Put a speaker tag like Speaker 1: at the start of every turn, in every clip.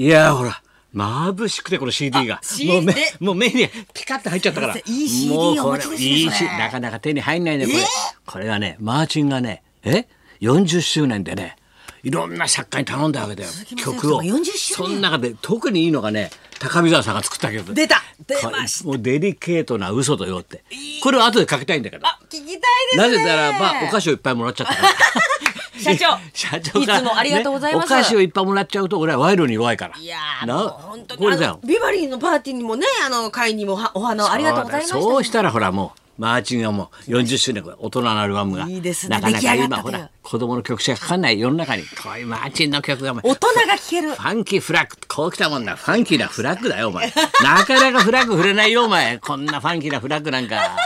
Speaker 1: いやほら眩しくてこの CD が。もう目
Speaker 2: で
Speaker 1: もう目にピカッと入っちゃったから。
Speaker 2: いい CD
Speaker 1: もうこれ
Speaker 2: お持ちですね
Speaker 1: いいしなかなか手に入んないねこれ、
Speaker 2: え？ー
Speaker 1: これがねマーチンがねえ？40周年でねいろんな作家に頼んだわけだよ。曲を
Speaker 2: 幸さんが40周年。
Speaker 1: その中で特にいいのがね高見沢さんが作った曲。
Speaker 2: 出た出
Speaker 1: こ
Speaker 2: ました。
Speaker 1: もうデリケートな嘘とよって。これを後でかけたいんだけど。
Speaker 2: あ聞きたいですね。
Speaker 1: なぜならばお菓子をいっぱいもらっちゃったから
Speaker 2: 社長。
Speaker 1: 社長
Speaker 2: いつもありがとうございます。
Speaker 1: ねお菓子をいっぱいもらっちゃうと俺は賄賂に弱いから。
Speaker 2: いやー
Speaker 1: な
Speaker 2: もう本当に
Speaker 1: これだよ
Speaker 2: あのビバリーのパーティーにもねあの会にもはお花をありがとうございました。
Speaker 1: そうしたらほらもうマーチンがもう40周年大人のアルバムが
Speaker 2: いいですね。
Speaker 1: なかなか今ほら子供の曲しかかかんない世の中にこういうマーチンの曲がもう
Speaker 2: 大人が聴ける。
Speaker 1: ファンキーフラッグこう来たもんだファンキーなフラッグだよお前。なかなかフラッグ触れないよお前。こんなファンキーなフラッグなんか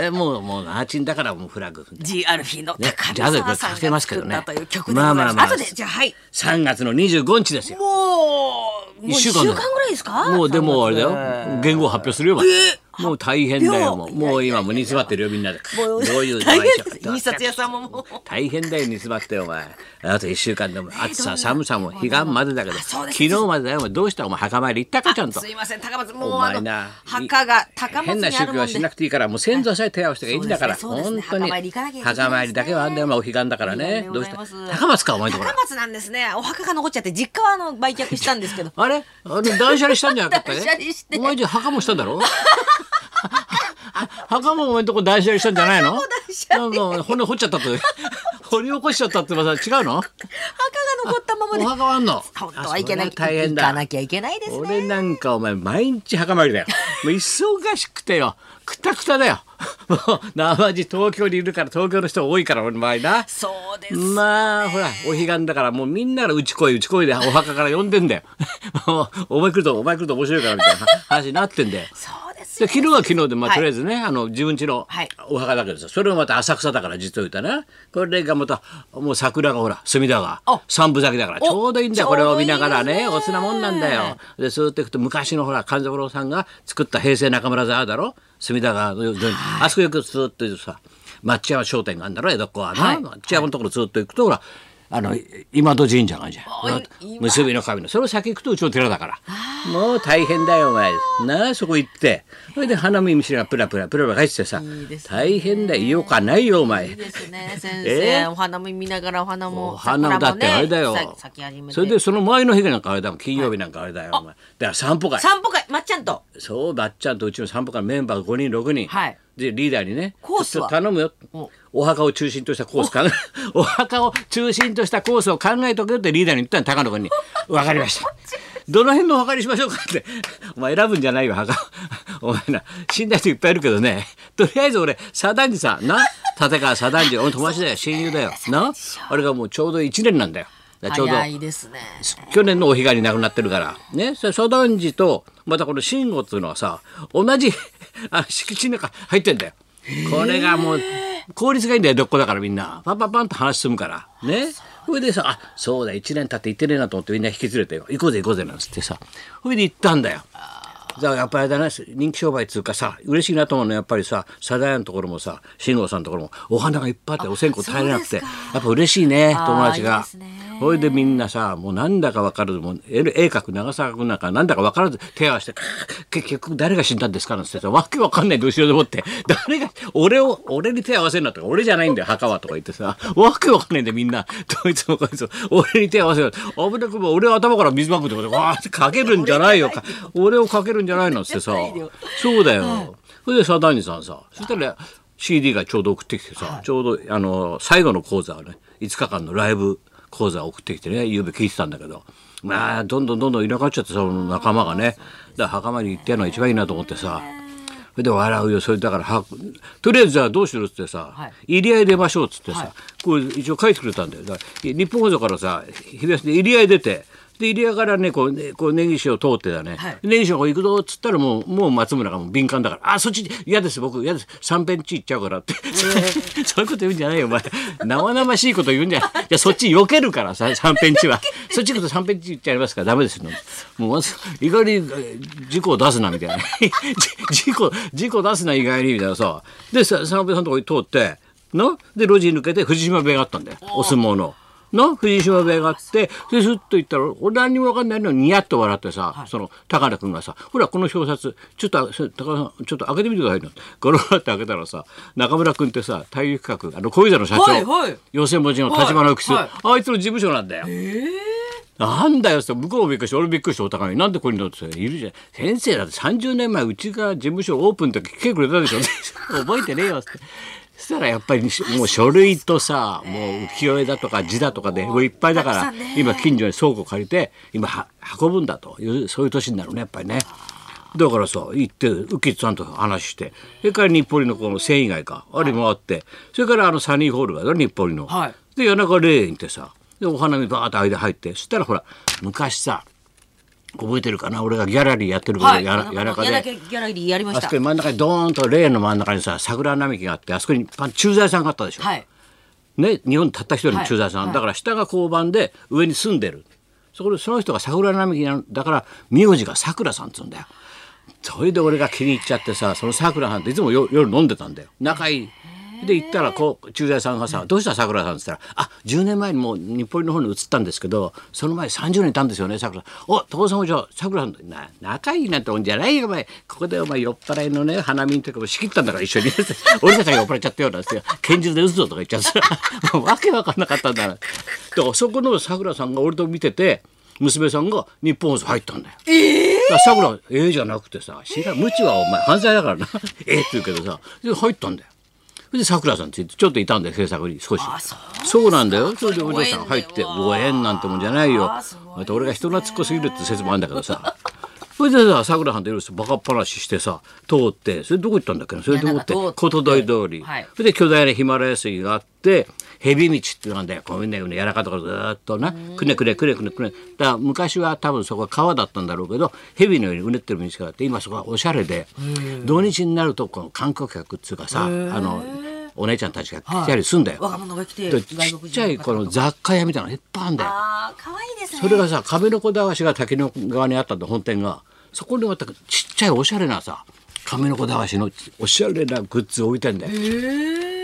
Speaker 1: えもうもうマーチンだからもうフラッグ
Speaker 2: G アルフィーの
Speaker 1: ね
Speaker 2: 高見沢さん
Speaker 1: かけますけどね。
Speaker 2: が作ったという曲でございます。
Speaker 1: まあまあまあ。
Speaker 2: 後でじゃあはい。
Speaker 1: 3月の25日ですよ。
Speaker 2: もうもう一週間ぐらいですか？
Speaker 1: もうでもあれだよ。言語を発表するよ、
Speaker 2: え
Speaker 1: もう大変だよ。もうもう今もう煮詰まってるよみんなで。どういう
Speaker 2: 印刷屋さんももう。
Speaker 1: 大変だよ煮詰まってよお前。あと1週間でも。暑さ寒さも彼岸までだけど。昨日までだよお前どうした？お前墓参り行ったかちゃんと。
Speaker 2: すいません高松。もう
Speaker 1: お
Speaker 2: あの
Speaker 1: 前な
Speaker 2: 墓が高松
Speaker 1: 変な
Speaker 2: にあるもんで。
Speaker 1: 宗教はしなくていいからもう先祖さえ手を合わせてがい。いんだから、本当に。
Speaker 2: 墓参り
Speaker 1: だけはあんだよお彼岸だからね。どうした高松かお前のところ
Speaker 2: 高松なんですね。お墓が残っちゃって実家はあの売却したんですけど。
Speaker 1: あれ？あれ断捨離したんじゃなかったね。お前じゃあ墓もしたんだろ？墓もお前んとこ断捨離したんじゃないの？なんか骨掘っちゃったって。掘り起こしちゃったってまた違うの？
Speaker 2: 墓が残ったままで。
Speaker 1: お墓はあんの？
Speaker 2: 本当はいけない
Speaker 1: 大変だ。
Speaker 2: 行かなきゃいけないですね
Speaker 1: 俺なんかお前毎日墓参りだよ。もう忙しくてよ。くたくただよ。もう生地東京にいるから東京の人多いから俺の場合な。
Speaker 2: そうです
Speaker 1: まあほらお彼岸だからもうみんながうち来いうち来いでお墓から呼んでんだよ。もうお前来るとお前来ると面白いからみたいな話になってんで
Speaker 2: そうです
Speaker 1: で
Speaker 2: よ
Speaker 1: 昨日は昨日で、まあ
Speaker 2: はい。
Speaker 1: とりあえずねあの自分家の
Speaker 2: はい。
Speaker 1: お墓だけどさそれもまた浅草だから実を言ったなこれがまたもう桜がほら隅田川。
Speaker 2: あ
Speaker 1: 三分咲きだからちょうどいいんだよ
Speaker 2: お
Speaker 1: これを見ながらね。おつなもんなんだよ。でそうやっていくと昔のほら勘三郎さんが作った平成中村座だろ。隅田川のあそこよくずっとさ町山商店があるんだろ江戸っ子はな、
Speaker 2: はい。
Speaker 1: 町山のところずっと行くとほらあの今戸神社があるじゃん結びの神の。それを先行くとうちの寺だから。もう大変だよお前。なあそこ行って。それで花見見しがプラプラプラプラ帰っててさ大変だよ。かないよお前。
Speaker 2: いいですね先
Speaker 1: え？
Speaker 2: 生お花も見ながらお花も
Speaker 1: お花もだってあれだよ、それでその前の日なんかあれだもん金曜日なんかあれだよ、お前。だから散歩会。
Speaker 2: 散歩会まっちゃんと。
Speaker 1: そうばっちゃんとうちの散歩会メンバー5人6人、
Speaker 2: はい。
Speaker 1: でリーダーにね
Speaker 2: コースは？
Speaker 1: 頼むよ
Speaker 2: お
Speaker 1: お墓を中心としたコース考え お墓を中心としたコースを考えとけよってリーダーに言ったの高野君に「分かりました」どの辺のお墓にしましょうかって。お前選ぶんじゃないよ墓。お前な死んだ人いっぱいいるけどね。とりあえず俺左団次さんな。立川左団次俺友達だよ。親友だよ。な。あれがもうちょうど1年なんだよ。ちょうど去年のお彼岸に亡くなってるから。ね。それ初段寺とまたこの慎吾っていうのはさ同じあ敷地の中入ってんだよ。これがもう効率がいいんだよどっこだからみんな。パンパンパンと話進むから。ね。それでさあそうだ1年経って行ってねえなと思ってみんな引き連れてよ。行こうぜ行こうぜなんつってさ。それで行ったんだよ。だからやっぱりあれだな。人気商売っつうかさ嬉しいなと思うのはやっぱりさサダヤのところもさ慎吾さんのところもお花がいっぱいあってお線香耐えれなくてやっぱ嬉しいね友達が。
Speaker 2: いい
Speaker 1: それでみんなさもうなんだか分からずもう絵絵描く長澤君なんかなんだか分からず手を合わせて結局誰が死んだんですかなんてさわけわかんないで後ろでもって誰が俺を俺に手を合わせるなとか俺じゃないんだよ墓はとか言ってさわけわかんないんだよみんな。どいつもこいつ。も俺に手を合わせる危なくも俺は頭から水まくってことでわーってかけるんじゃないよ。か俺をかけるんじゃないのっつってさ。そうだよ。それでさ谷さんさそしたら CD がちょうど送ってきてさ、ちょうどあの最後の講座をね5日間のライブ講座を送ってきてね夕べ聞いてたんだけど。まあどんどんどんどんいなくなっちゃってその仲間がね。だから墓参り行ってやるのが一番いいなと思ってさ。それで笑うよ。それだからはとりあえずじゃあどうしろっつってさ、
Speaker 2: はい。
Speaker 1: 入り合い出ましょうっつってさ、これ一応書いてくれたんだよ。だから日本放送からさ昼休みで入り合い出てで入り合いからねこうねこう根岸を通ってだね、
Speaker 2: はい。
Speaker 1: 根岸がこう行くぞっつったらもうもう松村がもう敏感だから「あそっち嫌です僕嫌です。三ペンチ行っちゃうから」って、そういうこと言うんじゃないよお前。生々しいこと言うんじゃない。じゃそっち避けるからさ三ペンチは。そっち行くと三ペンチ行っちゃいますからダメですよ。もう意外にえー事故を出すなみたいな。じ事故事故出すな意外にみたいなさ。でさ三ペンさんのとこに通ってな？で路地抜けて藤島部屋があったんだよ。お相撲の。の藤島部屋があってでずっと行ったら俺何にも分かんないのにニヤッと笑ってさ、その高田君がさ「ほらこの表札ちょっとそ高田さんちょっと開けてみてくださいな」ゴロゴロって開けたらさ中村君ってさ体育企画あの小遊三の社長、
Speaker 2: はいはい。
Speaker 1: 養成文字の立花浮
Speaker 2: はい
Speaker 1: あいつの事務所なんだよ。なんだよって向こうもびっくりして俺もびっくりしてお互いに。なんでここにいるのっているじゃん。先生だって30年前うちが事務所オープンの時来てくれたでしょ。覚えてねえよって。そしたらやっぱりもう書類とさ もう浮世絵だとか字だとかでもういっぱいだから今近所に倉庫借りて今は運ぶんだというそういう年になるねやっぱりね。だからさ行ってウキさんと話してそれから日暮里のこの繊維街かあれ回ってそれからあのサニーホールがある日暮里の。
Speaker 2: はい。
Speaker 1: で谷中霊園行ってさでお花見バーッと間入ってそしたらほら昔さ覚えてるかな？俺がギャラリーやってる頃、
Speaker 2: はい。
Speaker 1: や
Speaker 2: やら
Speaker 1: で。
Speaker 2: ギャラリーやりました
Speaker 1: あそこ。に真ん中にドーンと霊園の真ん中にさ桜並木があってあそこに駐在さんがあったでしょ、
Speaker 2: はい。
Speaker 1: ね、日本たった一人の駐在さん、
Speaker 2: はい
Speaker 1: だから下が交番で上に住んでるそこでその人が桜並木なんだから名字がさくらさんっつうんだよそれで俺が気に入っちゃってさそのさくらさんっていつもよ夜飲んでたんだよ仲いいで行ったらこう駐在さんがさ「どうしたさくらさん」っつったら「あ10年前にもう日暮里の方に移ったんですけどその前30年いたんですよねさくらさん」お父さんもじゃあさくらさんとな仲いいなんてもんじゃないよお前。ここでお前酔っ払いのね花見の時も仕切ったんだから一緒に。俺たちが酔っ払っちゃったよなんて拳銃で撃つぞとか言っちゃってさ。もうわけわかんなかったんだなだから。そこのさくらさんが俺と見てて娘さんが日本放送入ったんだよ。ええさくらええじゃなくてさ知らん無知はお前犯罪だからな。ええって言うけどさで入ったんだよ。それでさくらさんついてちょっといたんだよ制作に少し。
Speaker 2: あそう
Speaker 1: なんだよ。それでお嬢さん入って
Speaker 2: ご
Speaker 1: ご縁なんてもんじゃないよ。また俺が人懐っこすぎるって説もあるんだけどさそれでささくらさんといろいろバカっ話してさ通ってそれどこ行ったんだっけな？それでもってことどい通り、
Speaker 2: はい。
Speaker 1: それで巨大なヒマラヤ杉があって蛇道っていうのなんだよ。こういうね柔らかいところずーっとな。くねくねくねくねくね。だから昔は多分そこは川だったんだろうけど蛇のようにうねってる道があって今そこはおしゃれで土日になるとこの観光客っていうかさあのお姉ちゃんたちが来たりすんだよ。
Speaker 2: 若者が来て
Speaker 1: ちっちゃいこの雑貨屋みたいなのいっぱいあるんだよ。
Speaker 2: ああ、可愛いですね。
Speaker 1: それがさ亀の子駄菓子が滝の側にあったんだ本店がそこにまたちっちゃいおしゃれなさ亀の子駄菓子のおしゃれなグッズ置いてんだよ。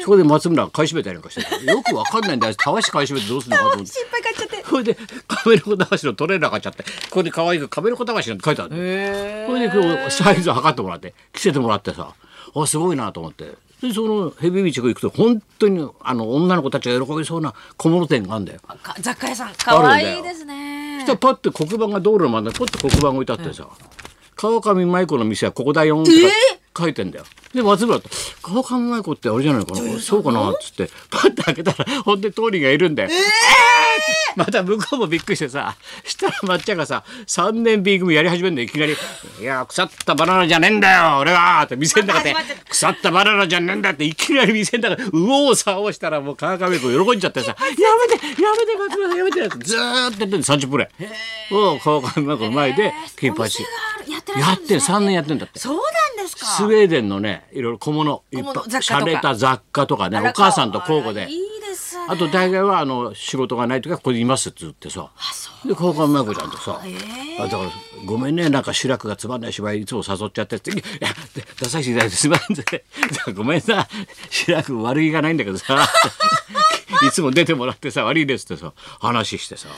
Speaker 1: そこで松村が買い占めたりなんかしてよくわかんないんだよ。たわし買い占めてどうするのかと思って。
Speaker 2: 心配買っちゃって。
Speaker 1: それで亀の子駄菓子のトレーラー買っちゃって。ここに可愛く亀の子駄菓子なんて書いてあるそれでこうサイズを測ってもらって着せてもらってさ。あすごいなと思って。でそのヘビ道が行くと本当にあの女の子たちが喜びそうな小物店があるんだよ。
Speaker 2: か雑貨屋さん、可愛いですね。
Speaker 1: そし。たらパッて黒板が道路の真ん中にポッと黒板が置いてあってさ「川上舞子の店はここだよ」って書いてんだよ。で松村と「川上舞子ってあれじゃないかな？そうかな」っつってパッて開けたらほんで通りがいるんだよ。えー？また向こうもびっくりしてさしたら抹茶がさ3年 B 組やり始めるんだよいきなり「いや腐ったバナナじゃねえんだよ俺は」って店の中で
Speaker 2: また始まっちゃっ「
Speaker 1: 腐ったバナナじゃねえんだ」っていきなり店の中で右往左往したらもう川上君喜んじゃってさ「やめてやめて松村さんやめて」ってずーっとやってんの30分ぐらい。おう川上君の前で金八。
Speaker 2: やってらっし
Speaker 1: やって
Speaker 2: ゃる。んですね
Speaker 1: 3年やってんだって。
Speaker 2: そうなんですか。
Speaker 1: スウェーデンのねいろいろ小物いっぱい洒落た雑貨とかねお母さんと交互で。
Speaker 2: 可愛いですね。
Speaker 1: あと大概はあの仕事がない時はここにいますって言ってさ。で川上真子ちゃんとさ、あだから「ごめんねなんか志らくがつまんない芝居いつも誘っちゃって」って「いや出させていただいてすまん。ぜごめんさ志らく悪気がないんだけどさ。いつも出てもらってさ悪いです」ってさ話してさ。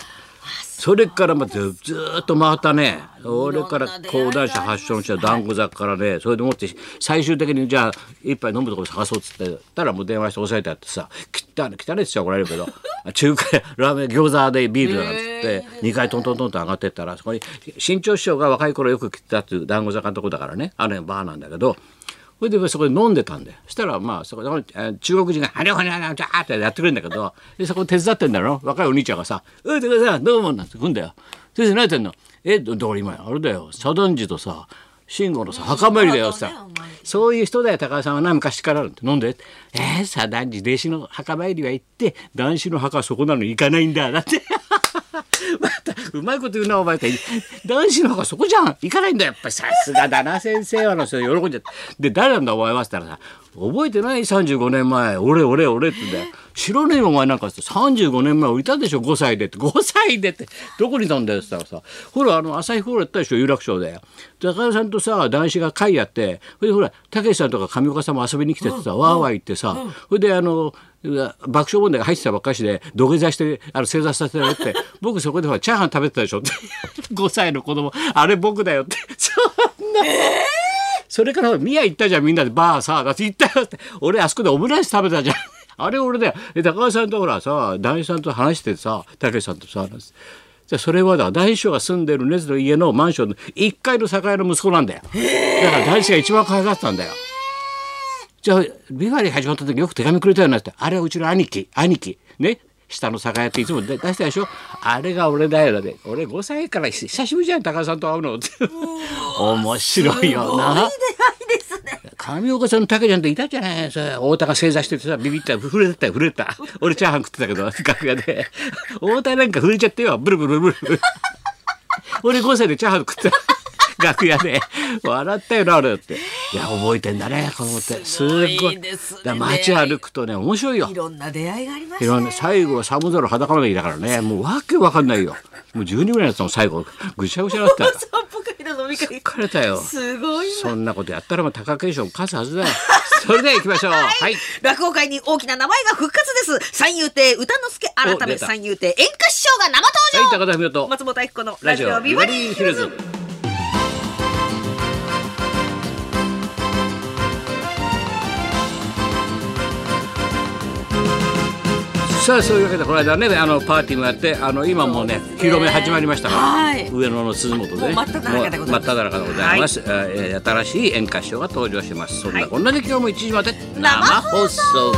Speaker 1: それからまずずーっと回ったね。俺から講談社発祥した団子坂からねそれでもって最終的にじゃあ一杯飲むところ探そうっつってたらもう電話して押さえてあってさ「汚い汚いっすよ怒られるけど。中華屋ラーメン餃子でビールだなんつって2階トントントンと上がってったらそこに新潮師匠が若い頃よく来てたっていう団子坂のとこだからね。あれバーなんだけどそれでそこで飲んでたんでそしたらまあそこでえー中国人が「はにゃはにゃはにゃ」ってやってくれるんだけどでそこ手伝ってんだろ？若いお兄ちゃんがさ「ういてくださいどうも」なんて来んだよ。先生何やってんのえどだから今あれだよ。左團次とさ慎吾のさ墓参りだよさ。そういう人だよ高橋さんはな昔からあるって飲んでえー、左團次弟子の墓参りは行って男子の墓はそこなのに行かないんだだって。うまいこと言うなお前って。男子の方がそこじゃん。行かないんだよ。やっぱりさすがだな先生はの人喜んじゃって。で誰なんだお前はって言ったらさ覚えてない？35年前。俺俺俺って言うんだよ。知らねえよお前なんかって。35年前いたでしょ？5歳でって。5歳でって。どこにいたんだよって言ったらさ。ほらあの朝日ホールやったでしょ有楽町で。高田さんとさ男子が会やって。それでほらたけしさんとか上岡さんも遊びに来ててさ、わーわー言ってさ、それであの爆笑問題が入ってたばっかしで土下座してあの正座させられて 僕そこでほらチャーハン食べてたでしょって。5歳の子供。あれ僕だよって。そんな。それから宮行ったじゃんみんなで。バーさだって行ったよって。俺あそこでオムライス食べたじゃん。あれ俺だよ。で高橋さんとほらさ男子さんと話してさたけしさんとさじゃそれはだ大師匠が住んでる根津の家のマンションの1階の酒屋の息子なんだよ。だから大師が一番可愛がってたんだよじゃあビバリー始まった時よく手紙くれたよなって。あれはうちの兄貴兄貴。ね。下の酒屋っていつも出したでしょ。あれが俺だよだって。俺5歳から久しぶりじゃん高橋さんと会うのって。面白いよな。上岡さんの竹ちゃんっていたじゃないさ太田が正座しててさビビった震えてたよ震えた。俺チャーハン食ってたけど 楽屋で。太田なんか震えちゃってよ。ブルブルブルブル。俺5歳でチャーハン食ってた。楽屋で。笑ったよなあれっていや覚えてんだね子供って。すごい。
Speaker 2: すごね。
Speaker 1: 街歩くとね面白いよ。
Speaker 2: いろんな出会いがありました
Speaker 1: いろんな最後は寒空裸までいだからねもうわけわかんないよ。もう12ぐらいだったの最後。ぐちゃぐちゃだった。疲れたよ。
Speaker 2: すごいな
Speaker 1: そんなことやったらもう貴景勝勝つはずだよ。それでは行きましょう。はい。
Speaker 2: 落語界に大きな名前が復活です。三遊亭歌之助改め三遊亭演歌師匠が生
Speaker 1: はい
Speaker 2: 登場、
Speaker 1: 高田文夫と。
Speaker 2: 松本明子の
Speaker 1: ラジオビバリーヒルズ。さあそういうわけでこの間ねあのパーティーもやってあの今もうね披露目始まりましたから、
Speaker 2: はい。
Speaker 1: 上野の鈴本でね
Speaker 2: 真っ只中でございます。
Speaker 1: もう真っ只中でござい新しい演歌師匠が登場します。そんなこんなで今日も1時まで生放送